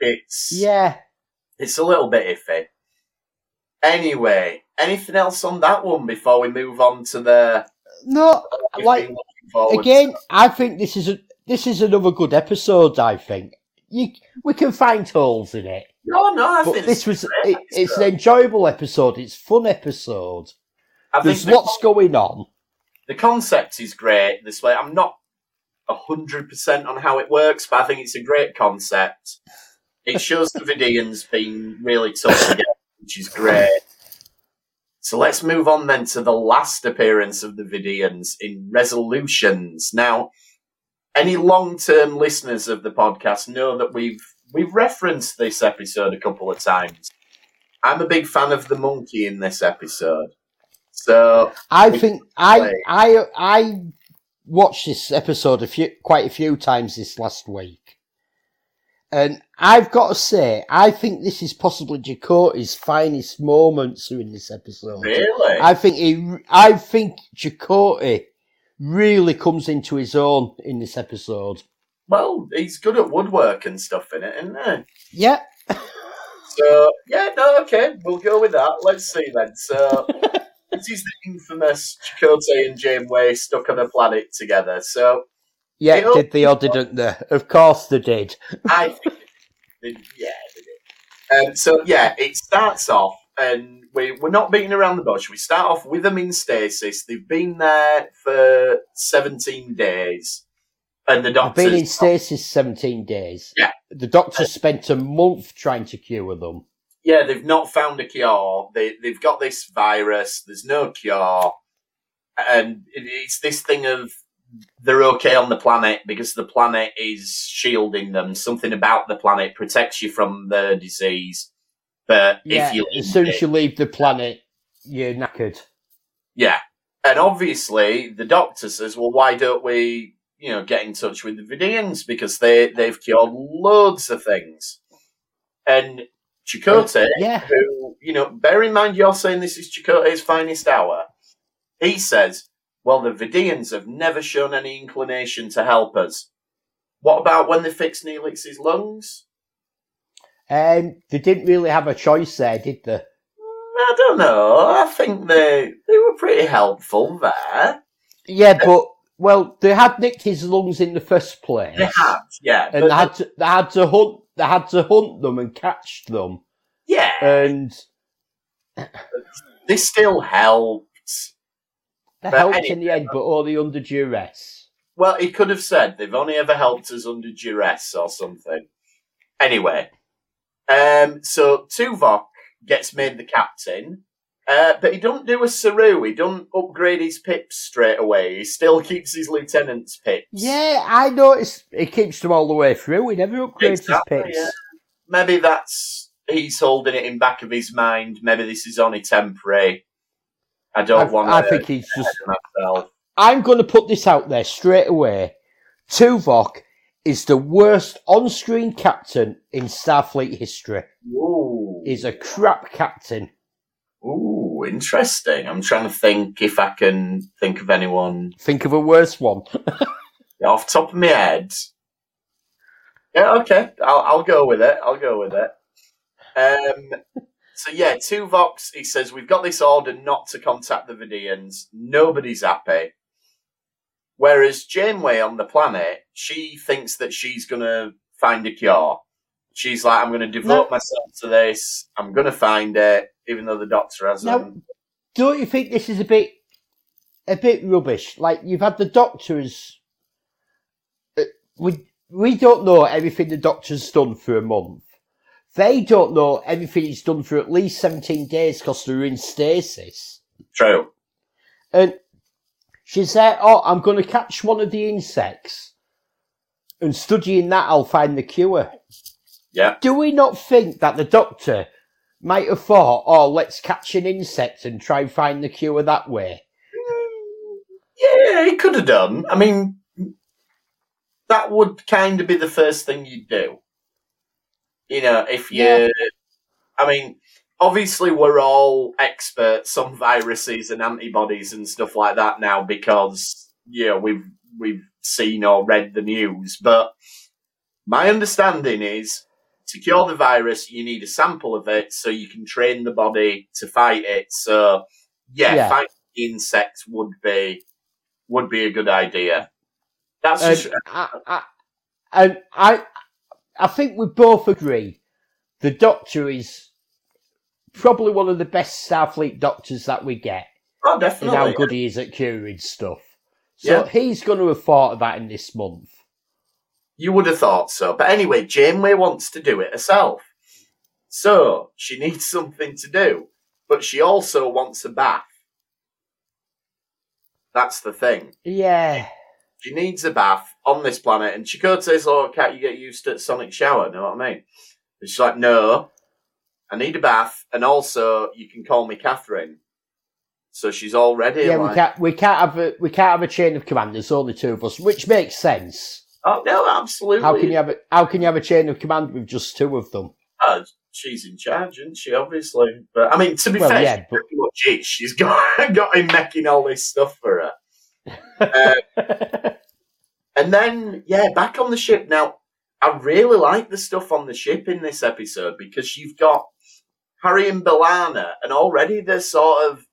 it's, yeah. it's a little bit iffy. Anyway, anything else on that one before we move on to the No, like been looking forward again, I think this is a this is another good episode. I think you we can find holes in it, No, no, I but think this it's was it, it's an enjoyable episode. It's a fun episode. I think There's the, lots going on. the concept is great. This way, I'm not hundred percent on how it works, but I think it's a great concept. It shows the Vidians being really tough together, which is great. So let's move on then to the last appearance of the Vidians in Resolutions. Now, any long-term listeners of the podcast know that we've we've referenced this episode a couple of times. I'm a big fan of the monkey in this episode. So I think I. I I watched this episode a few quite a few times this last week, and I've got to say I think this is possibly Chakotay's finest moments in this episode. really, I think he I think Jacoty really comes into his own in this episode. well, he's good at woodwork and stuff in it, isn't he? Yeah, So yeah, no, okay, we'll go with that. Let's see then. So is the infamous Chakotay and Janeway stuck on a planet together. So yeah, did they or didn't they? Of course they did. I think, they, yeah, they did. Um, so yeah, it starts off, and we we're not beating around the bush. We start off with them in stasis. They've been there for seventeen days, and the I've doctor's been in stasis seventeen days. Yeah. the doctor spent a month trying to cure them. Yeah, they've not found a cure. They they've got this virus. There's no cure, and it, it's this thing of they're okay on the planet because the planet is shielding them. Something about the planet protects you from the disease. But Yeah, if you as soon as you leave the planet, you're knackered. yeah, and obviously the doctor says, "Well, why don't we, you know, get in touch with the Vidians because they they've cured loads of things." And Chakotay, Yeah, who, you know, bear in mind you're saying this is Chakotay's finest hour. He says, well, the Vidians have never shown any inclination to help us. What about when they fixed Neelix's lungs? um, they didn't really have a choice there, did they? I don't know. I think they they were pretty helpful there. Yeah, but well, they had nicked his lungs in the first place, They had, yeah. and they had to they had to hunt they had to hunt them and catch them, yeah, and they still helped. they But helped in the end, but only under duress. Well, he could have said they've only ever helped us under duress or something. Anyway, um, so Tuvok gets made the captain, uh, but he don't do a Saru. He don't upgrade his pips straight away. He still keeps his lieutenant's pips. Yeah, I noticed he keeps them all the way through. He never upgrades Exactly, his pips. yeah. Maybe that's he's holding it in back of his mind. Maybe this is only temporary. I don't I, want. I think he's just. myself. I'm going to put this out there straight away. Tuvok is the worst on-screen captain in Starfleet history. Ooh, He's a crap captain. Ooh, interesting. I'm trying to think if I can think of anyone Think of a worse one. off the top of my head. Yeah, okay. I'll, I'll go with it. I'll go with it. Um, so yeah, Tuvok, he says, we've got this order not to contact the Vidians. Nobody's happy. Whereas Janeway on the planet, she thinks that she's going to find a cure. She's like, I'm going to devote myself to this. I'm going to find it, even though the doctor hasn't. Now, don't you think this is a bit, a bit rubbish? Like you've had the doctors. uh, We we don't know everything the doctor's done for a month. They don't know everything he's done for at least seventeen days because they're in stasis. True. And she's there, oh, I'm going to catch one of the insects. And studying that, I'll find the cure. Yeah. Do we not think that the doctor might have thought, oh, let's catch an insect and try and find the cure that way? Yeah, he could have done. I mean, that would kind of be the first thing you'd do. You know, if you, Yeah. I mean, obviously we're all experts on viruses and antibodies and stuff like that now because you know we've we've seen or read the news. But my understanding is to cure the virus, you need a sample of it so you can train the body to fight it. So yeah, Yeah. fighting insects would be would be a good idea. That's And just I, I, and I, I think we both agree the Doctor is probably one of the best Starfleet doctors that we get, oh and definitely. how good he is at curing stuff. So Yeah. he's going to have thought of that in this month. You would have thought so. But anyway, Janeway wants to do it herself. So she needs something to do. But she also wants a bath. That's the thing. Yeah, She needs a bath on this planet. And Chakotay says, Oh, can't you get used to sonic shower? Know what I mean? And she's like, No, I need a bath. And also, you can call me Catherine. So she's already yeah. like, We can't, we can't have a, we can't have a chain of command. There's only two of us, which makes sense. Oh, no, absolutely. How can you have a, how can you have a chain of command with just two of them? Oh, she's in charge, isn't she? Obviously, but I mean, to be Well, fair, yeah, she's but- pretty much it. She's got got him making all this stuff for her. Uh, and then, yeah, back on the ship now. I really like the stuff on the ship in this episode because you've got Harry and B'Elanna, and already they're sort of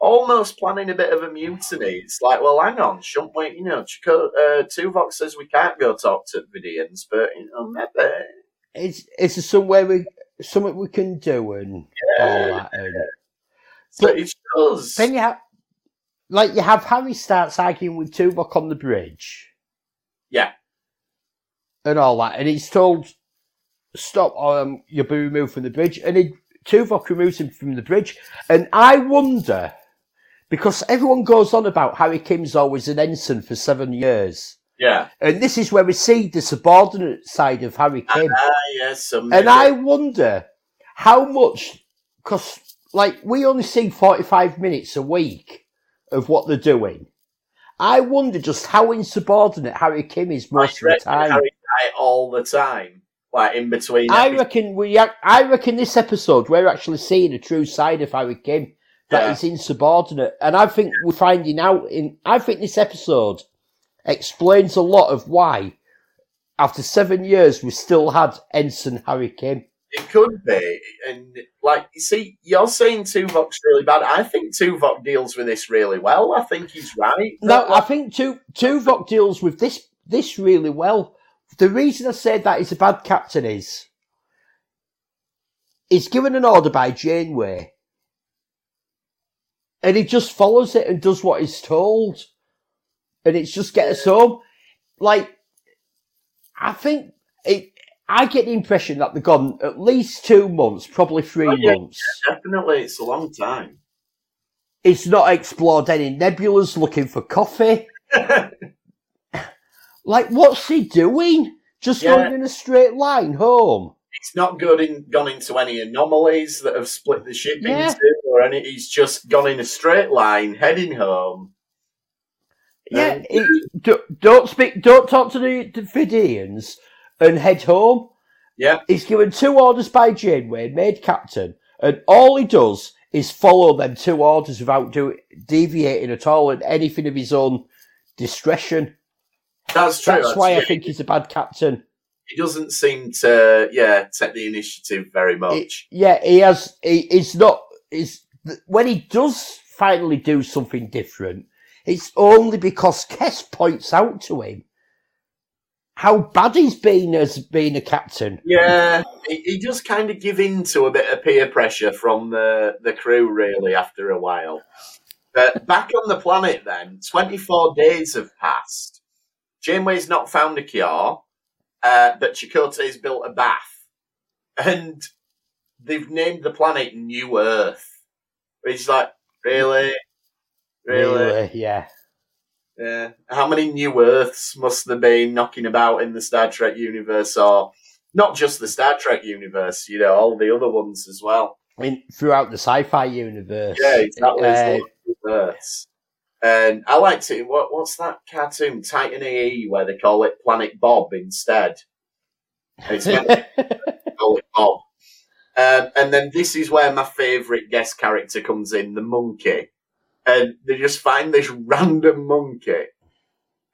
almost planning a bit of a mutiny. It's like, well, hang on, shouldn't we? You know, Chico, uh, Tuvok says we can't go talk to Vidians, but you know, maybe. it's it's somewhere we something we can do and all that. And So But it shows. then you have like you have Harry starts arguing with Tuvok on the bridge. Yeah. And all that, and he's told stop um you'll be removed from the bridge and he, Tuvok removes him from the bridge. And I wonder because everyone goes on about Harry Kim's always an ensign for seven years. Yeah. And this is where we see the subordinate side of Harry Kim. Ah, yes. And I wonder how much, because like we only see 45 minutes a week of what they're doing. I wonder just how insubordinate Harry Kim is most of the time. Harry all the time, like in between. I episodes. reckon we, I reckon this episode we're actually seeing a true side of Harry Kim that Yeah. is insubordinate, and I think we're finding out in. I think this episode explains a lot of why, after seven years, we still had Ensign Harry Kim. It could be, and like you see, you're saying Tuvok's really bad. I think Tuvok deals with this really well. I think he's right. No, I think Tu- Tuvok deals with this this really well. The reason I said that he's a bad captain is he's given an order by Janeway, and he just follows it and does what he's told, and it's just get us home. Like, I think it. I get the impression that they've gone at least two months, probably three Oh, yeah. months. definitely it's a long time. It's not explored any nebulas looking for coffee. Like, what's he doing? Just Yeah. going in a straight line home? He's not good in, gone into any anomalies that have split the ship Yeah. into, or any. He's just gone in a straight line, heading home. Yeah, Um, he- do, don't speak, don't talk to the, the Vidians and head home. Yeah. He's given two orders by Janeway, made captain, and all he does is follow them two orders without do, deviating at all and anything of his own discretion. That's true. That's why I think he's a bad captain. He doesn't seem to, yeah, take the initiative very much. Yeah, he has. He, he's not. Is when he does finally do something different, it's only because Kes points out to him how bad he's been as being a captain. Yeah, he, he just kind of give in to a bit of peer pressure from the, the crew, really, after a while. But back on the planet, then, 24 days have passed. Janeway's not found a cure, uh, but Chakotay's built a bath. And they've named the planet New Earth. It's like, really? Really? Yeah. Yeah. How many new Earths must there be knocking about in the Star Trek universe, or not just the Star Trek universe? You know, all the other ones as well. I mean, throughout the sci-fi universe. Yeah, exactly. Uh, And I liked it. What, what's that cartoon? Titan AE, where they call it Planet Bob instead. It's call it Bob. Um, and then this is where my favourite guest character comes in, the monkey. And they just find this random monkey.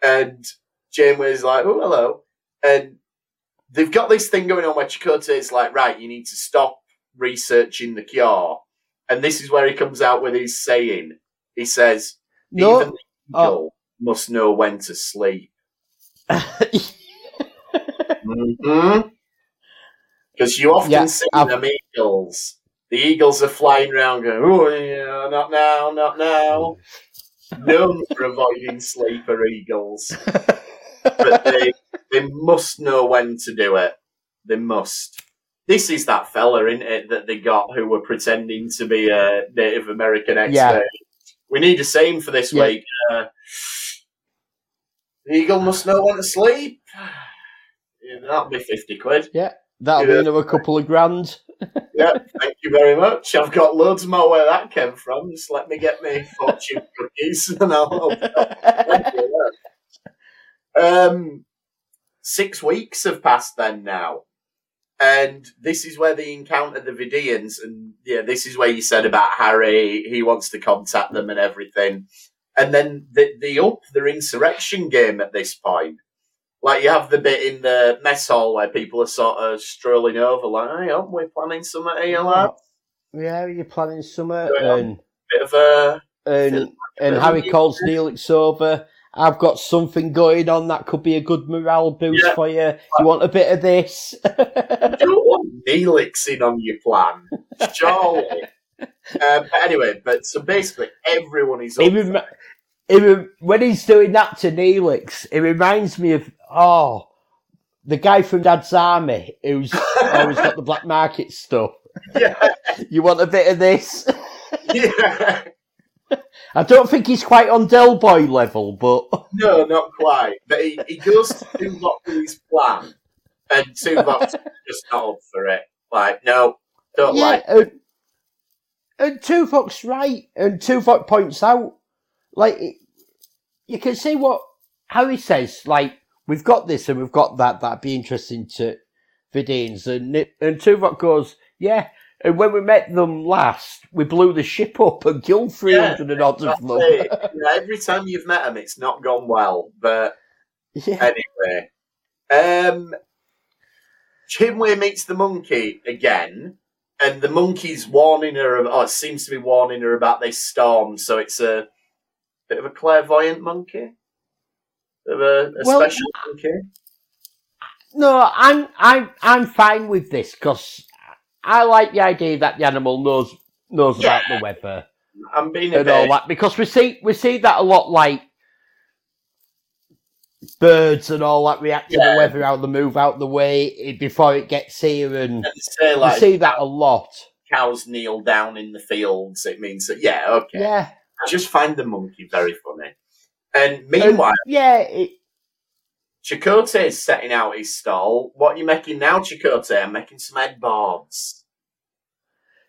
And Janeway's like, oh, hello. And they've got this thing going on where Chakotay is like, right, you need to stop researching the cure. And this is where he comes out with his saying. He says, No. even the uh, eagle must know when to sleep. Mm-hmm. Because you often Yeah, see I've- them eagles. The eagles are flying around going, oh, yeah, not now, not now. Known for avoiding sleeper eagles. But they, they must know when to do it. They must. This is that fella, isn't it, that they got who were pretending to be a Native American expert. Yeah. We need a same for this Yeah. week. Uh, the eagle must know when to sleep. Yeah, that'll be 50 quid. Yeah, that'll be another couple of grand. Yeah, thank you very much. I've got loads more where that came from. Just let me get me fortune cookies and I'll. Thank you. Um, six weeks have passed then now. And this is where they encounter the Vidians. And yeah, this is where you said about Harry, he wants to contact them and everything. And then they, they up their insurrection game at this point. Like you have the bit in the mess hall where people are sort of strolling over, like, hey, aren't we planning something here, mm. lad? Yeah, you're planning summer, and Bit of a. and and Harry calls Neelix over. I've got something going on that could be a good morale boost Yeah. for you. You want a bit of this? You don't want Neelix in on your plan, surely. um, but anyway, but so basically everyone is up. rem- rem- when he's doing that to Neelix, it reminds me of oh, the guy from Dad's Army who's always got the black market stuff. yeah, You want a bit of this? yeah. I don't think he's quite on Del Boy level, but No, not quite. But he, he goes to Tuvok with his plan, and Tuvok's just not up for it. Like, no, don't yeah, like. and, and Tuvok's right, and Tuvok points out, like, it- you can see what Harry says, like, we've got this and we've got that, that'd be interesting to Vidians, and, and Tuvok goes, yeah, and when we met them last, we blew the ship up and killed 300 and odd of them. know, every time you've met them, it's not gone well. But yeah. anyway, um, Janeway meets the monkey again, and the monkey's warning her. Oh, it seems to be warning her about this storm. So it's a bit of a clairvoyant monkey, of a, a Well, special monkey. No, I'm I'm I'm fine with this because I like the idea that the animal knows knows about the weather I'm being a and all that because we see we see that a lot like birds and all that react to Yeah. the weather how they move out the way eh, before it gets here and and say we see that a lot. cows kneel down in the fields. It means that yeah, okay. Yeah, I just find the monkey very funny. And And, meanwhile, yeah. It, Chakotay is setting out his stall. What are you making now, Chakotay? I'm making some headboards.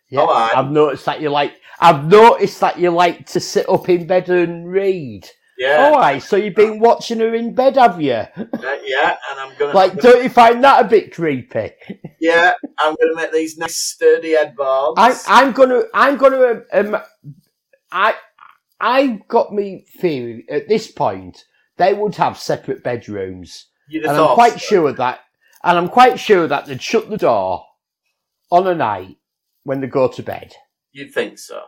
yeah. All right. I've noticed that you like. I've noticed that you like to sit up in bed and read. Yeah, All right, so you've been watching her in bed, have you? uh, yeah, and I'm gonna Like, don't you find that a bit creepy? yeah, I'm gonna make these nice sturdy headboards. I, I'm gonna, I'm gonna, um, I, I've got me theory at this point they would have separate bedrooms, You'd and I'm quite so. sure that, and I'm quite sure that they'd shut the door on a night when they go to bed. You'd think so.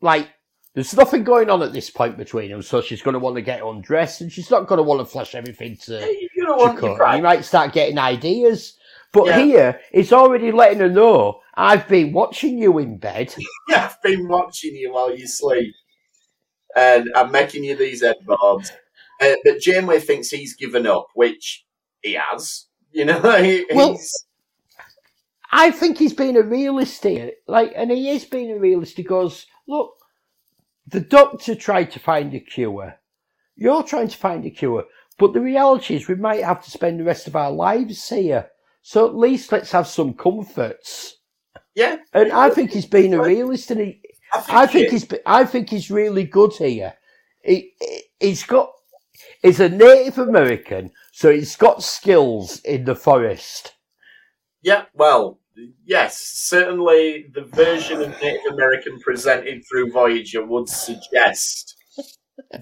Like, there's nothing going on at this point between them, so she's going to want to get undressed, and she's not going to want to flash everything to. Yeah, You're gonna want your Chico. You might start getting ideas. But Yeah. here, it's already letting her know I've been watching you in bed. yeah, I've been watching you while you sleep, and I'm making you these headboards. Uh, but Janeway thinks he's given up, which he has. You know, he, Well- I think he's being a realist here. Like, and he is being a realist. He goes, look, the doctor tried to find a cure. You're trying to find a cure. But the reality is we might have to spend the rest of our lives here. So at least let's have some comforts. yeah. And I think he's being a realist and he, I think, I think he- he's, I think he's really good here. he, he's got, he's a Native American, so he's got skills in the forest. Yeah, well, yes, certainly the version of Native American presented through Voyager would suggest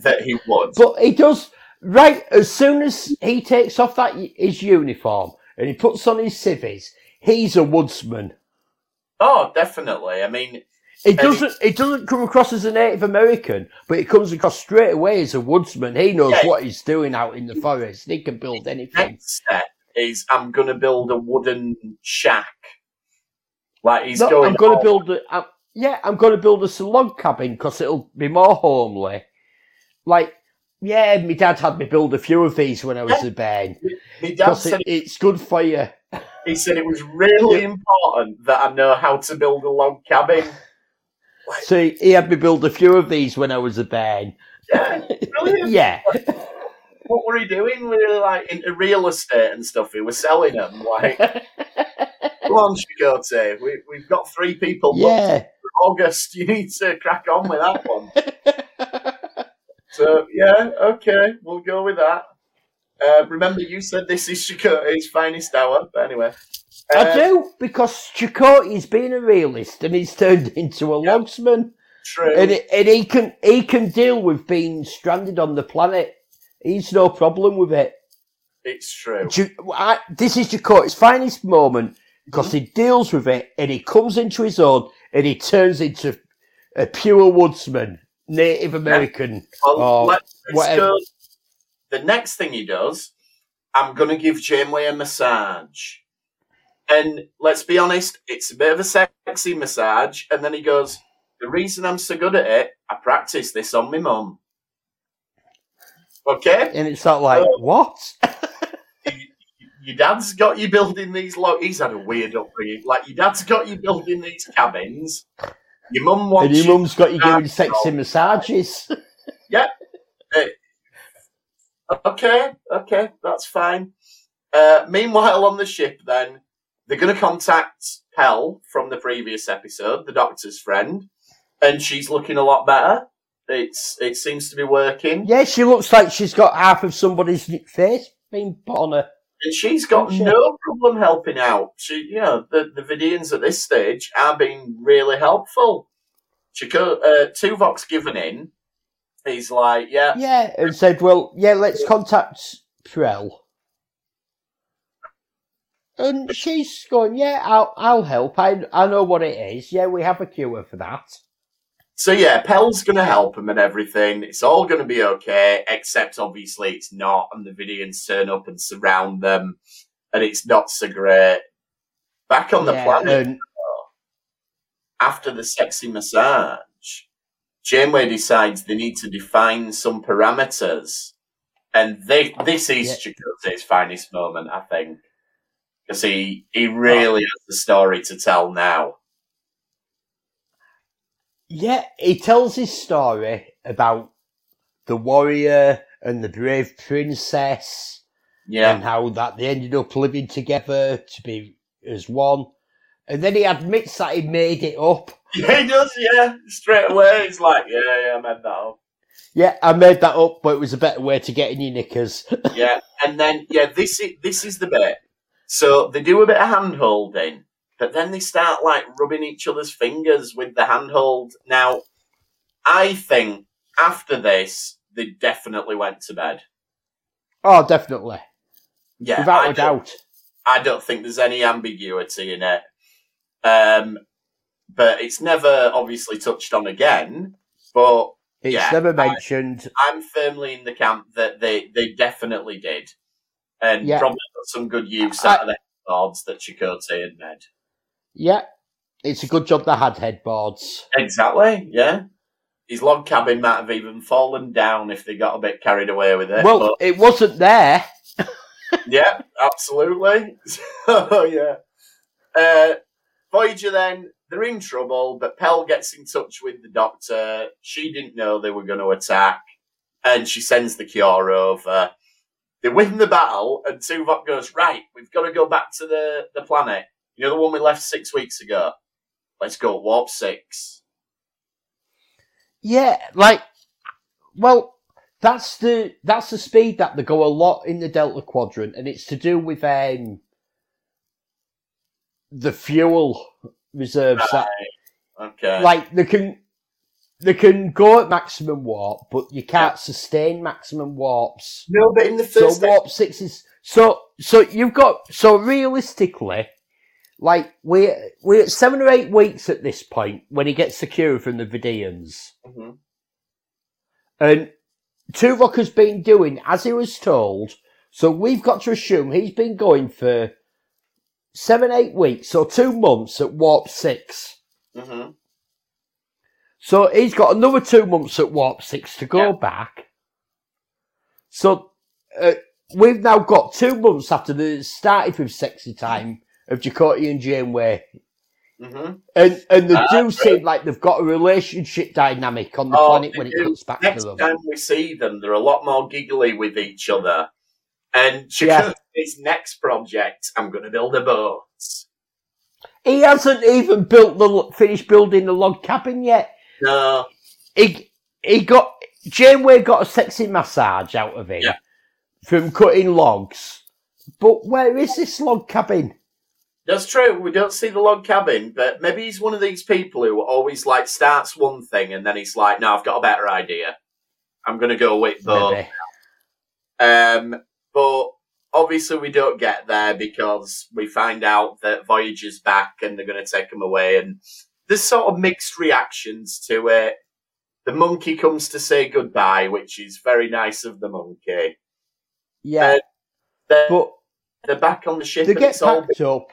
that he would. But he does, right, as soon as he takes off that his uniform and he puts on his civvies, he's a woodsman. Oh, definitely. I mean, It doesn't. It doesn't come across as a Native American, but it comes across straight away as a woodsman. He knows Yeah. what he's doing out in the forest. He can build anything. next step is I'm going to build a wooden shack. Like he's No, going. I'm going to build a. I'm, yeah, I'm going to build a log cabin because it'll be more homely. Like, yeah, my dad had me build a few of these when I was a bairn because it, it's good for you. he said it was really important that I know how to build a log cabin. So he, had me build a few of these when I was a bairn. Yeah, brilliant. Yeah, What were he doing? We were like into real estate and stuff. He was selling them. Like, come on, we, we've got three people yeah. August. You need to crack on with that one. So yeah, okay, we'll go with that. Uh, remember, you said this is Chakotay's finest hour, but anyway. I Uh, do because Chakotay's been a realist and he's turned into a logsman, True. and, it, and he can he can deal with being stranded on the planet. He's no problem with it. It's true. I, this is Chakotay's finest moment because he deals with it and he comes into his own and he turns into a pure woodsman, Native American. Well, or let's, let's whatever. go. The next thing he does, I'm going to give Janeway a massage. And let's be honest, it's a bit of a sexy massage. And then he goes, The reason I'm so good at it, I practice this on my mum. Okay? And it's not like Oh. what? Your dad's got you building these. Lo- He's had a weird upbringing. Like, your dad's got you building these cabins. Your mum wants. And your you mum's got you doing sexy massages. Yep. Okay, okay, that's fine. Uh, meanwhile, on the ship, then they're going to contact Pel from the previous episode, the Doctor's friend, and she's looking a lot better. It's it seems to be working, Yeah, she looks like she's got half of somebody's face being put on her. and she's got no problem helping out. She, you know, the the Vidians at this stage are being really helpful. She go, uh, Tuvok's given in. He's like, yeah, Yeah, and said, well, yeah, let's contact Pel. And she's going, yeah, I'll, I'll help. I, I know what it is. Yeah, we have a cure for that. So yeah, Pel's going to help him and everything. It's all going to be okay, except obviously it's not, and the Vidians turn up and surround them, and it's not so great. Back on the Yeah, planet after the sexy massage, Janeway decides they need to define some parameters, and they this is Chakotay's finest moment, I think, because he he really has the story to tell now. yeah, he tells his story about the warrior and the brave princess Yeah, and how that they ended up living together to be as one. And then he admits that he made it up. Yeah, he does, yeah. Straight away, he's like, yeah, yeah, I made that up. Yeah, I made that up, but it was a better way to get in your knickers. Yeah, and then, yeah, this is, this is the bit. So they do a bit of hand holding, but then they start, like, rubbing each other's fingers with the handhold. Now, I think after this, they definitely went to bed. oh, definitely. Yeah, Without I a doubt. I don't think there's any ambiguity in it. Um, but it's never obviously touched on again. But It's Yeah, never I- mentioned. I'm firmly in the camp that they, they definitely did. And Yeah. probably got some good use I- out of the boards that Chakotay had made. Yeah, it's a good job they had headboards. Exactly, yeah. His log cabin might have even fallen down if they got a bit carried away with it. Well, it wasn't there. yeah, absolutely. so, yeah. Uh, Voyager then, they're in trouble, but Pel gets in touch with the doctor. She didn't know they were going to attack, and she sends the cure over. They win the battle, and Tuvok goes, Right, we've got to go back to the, the planet. You know, the one we left six weeks ago? Let's go, Warp 6. Yeah, like well, that's the that's the speed that they go a lot in the Delta Quadrant, and it's to do with um, the fuel reserves that Okay. like they can they can go at maximum warp, but you can't sustain maximum warps. no, but in the first So warp six is so so you've got so realistically, like we're we're at seven or eight weeks at this point when he gets secure from the Vidians. Mhm. And Tuvok has been doing as he was told, so we've got to assume he's been going for seven, eight weeks, or two months at warp six. Mhm. So he's got another two months at warp six to go Yeah. back. So uh, we've now got two months after the started with sexy time of Chakotay and Janeway. Mhm. And and they Ah, do seem like they've got a relationship dynamic on the Oh, planet when it do. comes back Next to them. time we see them, they're a lot more giggly with each other. And Yeah. Next project, I'm going to build a boat. He hasn't even built the finished building the log cabin yet. No, He he got Janeway got a sexy massage out of him Yeah. from cutting logs. But where is this log cabin? that's true. We don't see the log cabin, but maybe he's one of these people who always like starts one thing and then he's like, "No, I've got a better idea. I'm going to go with boat." Um, but obviously we don't get there because we find out that Voyager's back and they're going to take him away, and there's sort of mixed reactions to it. The monkey comes to say goodbye, which is very nice of the monkey. Yeah, They're, but they're back on the ship. they get it's all packed up.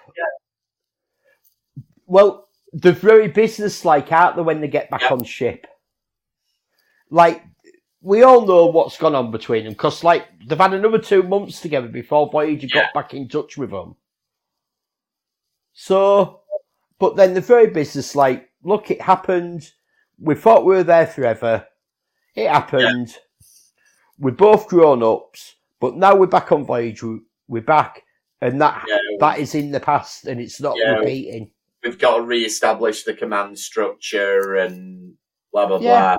Well, they're very business-like, aren't they, when they get back Yeah. on ship? Like, we all know what's gone on between them, because, like, they've had another two months together before Voyager Yeah. got back in touch with them. So, but then they're very business-like. Look, it happened. We thought we were there forever. It happened. We're both grown-ups, but now we're back on voyage. We're back, and that Yeah, that is in the past and it's not Yeah. repeating. we've got to re-establish the command structure and blah blah Yeah. blah.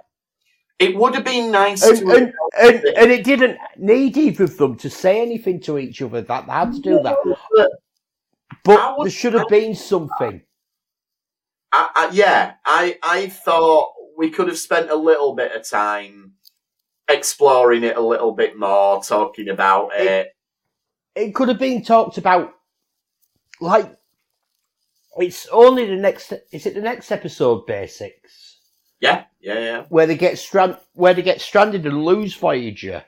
It would have been nice And, to. and, and, and it didn't need either of them to say anything to each other that they had to do that. But But there should have been something. I, I, yeah, I I thought we could have spent a little bit of time exploring it a little bit more, talking about it. It- It could have been talked about, like, it's only the next, is it the next episode, Basics? Yeah, yeah, yeah, Where they get strand, where they get stranded and lose Voyager.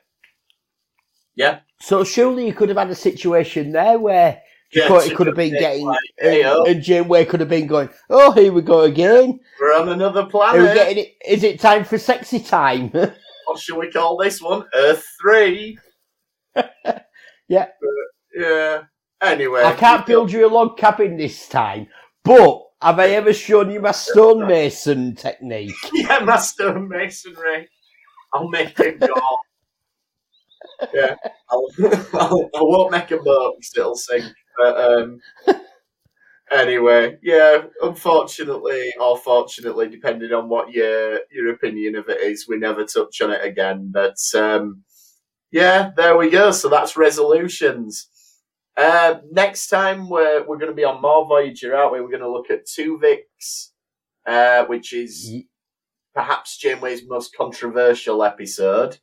yeah. So surely you could have had a situation there where Yeah, Chakotay could have been getting, like, and, hey, oh, and Janeway could have been going, oh, here we go again. we're on another Are we planet. getting it? Is it time for sexy time? What shall we call this one? Earth three. Yeah. Uh, yeah. Anyway, I can't build you a log cabin this time, but have I ever shown you my stonemason technique? Yeah, my stonemasonry. I'll make it go. yeah, I'll, I'll, I won't make a boat it'll sink. But um, anyway, yeah. Unfortunately, or fortunately, depending on what your your opinion of it is, we never touch on it again. But um, yeah, there we go. So that's resolutions. Uh, next time we're we're going to be on more Voyager, aren't we? We're going to look at Tuvix, uh, which is perhaps Janeway's most controversial episode.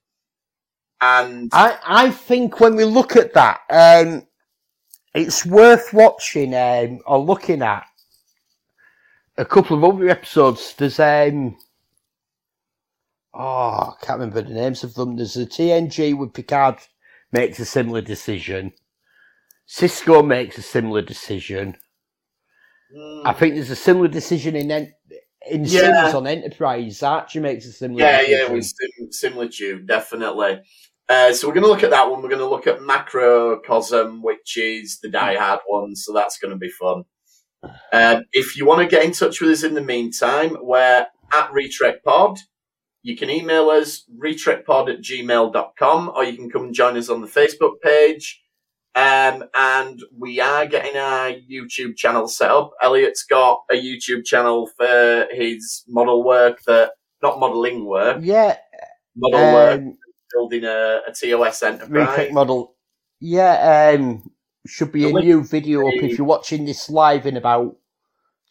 And I, I think when we look at that, um, it's worth watching um, or looking at a couple of other episodes. There's um, oh, I can't remember the names of them. There's a TNG with Picard makes a similar decision. Sisko makes a similar decision. mm, I think there's a similar decision in en- in Yeah. Sims on Enterprise. Archie makes a similar yeah, decision. yeah, with sim- similitude, definitely. Uh, so we're going to look at that one. We're going to look at Macrocosm, which is the Die Hard one. So that's going to be fun. Um, if you want to get in touch with us in the meantime, we're at RetrekPod. You can email us, retrekpod at gmail.com, or you can come and join us on the Facebook page. Um, and we are getting our YouTube channel set up. Elliot's got a YouTube channel for his model work that, not modelling work. Yeah, model work, Um, building a, a TOS enterprise. Reflect model. Yeah, um, should be The a link- new video up if you're watching this live in about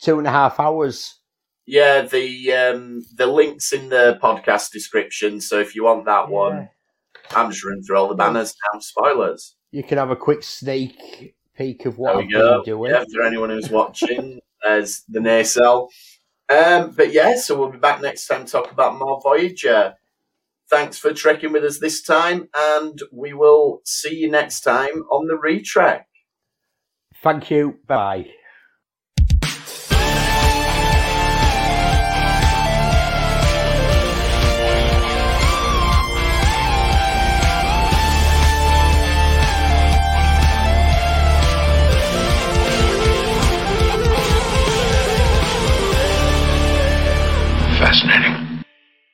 two and a half hours. Yeah, the um, the links in the podcast description. So if you want that one, I'm just running through all the banners now. Spoilers. You can have a quick sneak peek of what There I'm we go. doing. Yeah, for anyone who's watching, there's the nacelle. Um, but yeah, so we'll be back next time to talk about more Voyager. Thanks for trekking with us this time, and we will see you next time on the Retrek. Thank you. Bye. Fascinating.